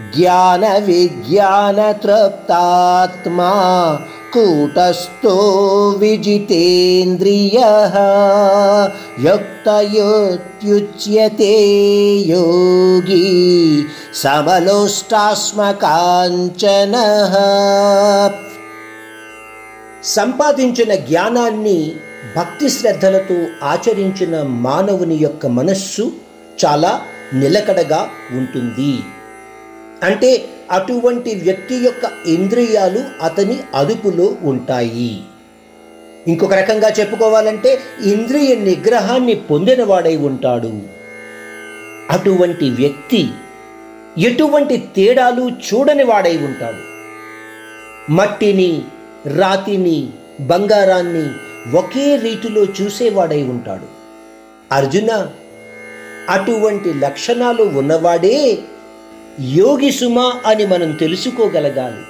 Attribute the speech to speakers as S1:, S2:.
S1: జ్ఞాన విజ్ఞాన తృప్తాత్మా కూటస్థో విజితేంద్రియ యుక్తయుత్యుచ్యతే యోగి సమలోష్టాస్మకాంచన సంపాదించిన జ్ఞానాన్ని భక్తి శ్రద్ధలతో ఆచరించిన మానవుని యొక్క మనస్సు చాలా నిలకడగా ఉంటుంది. అంటే అటువంటి వ్యక్తి యొక్క ఇంద్రియాలు అతని అదుపులో ఉంటాయి. ఇంకొక రకంగా చెప్పుకోవాలంటే ఇంద్రియ నిగ్రహాన్ని పొందినవాడై ఉంటాడు. అటువంటి వ్యక్తి ఎటువంటి తేడాలు చూడని వాడై ఉంటాడు. మట్టిని రాతిని బంగారాన్ని ఒకే రీతిలో చూసేవాడై ఉంటాడు. అర్జున అటువంటి లక్షణాలు ఉన్నవాడే యోగి సుమ అని మనం తెలుసుకోగలగాలి.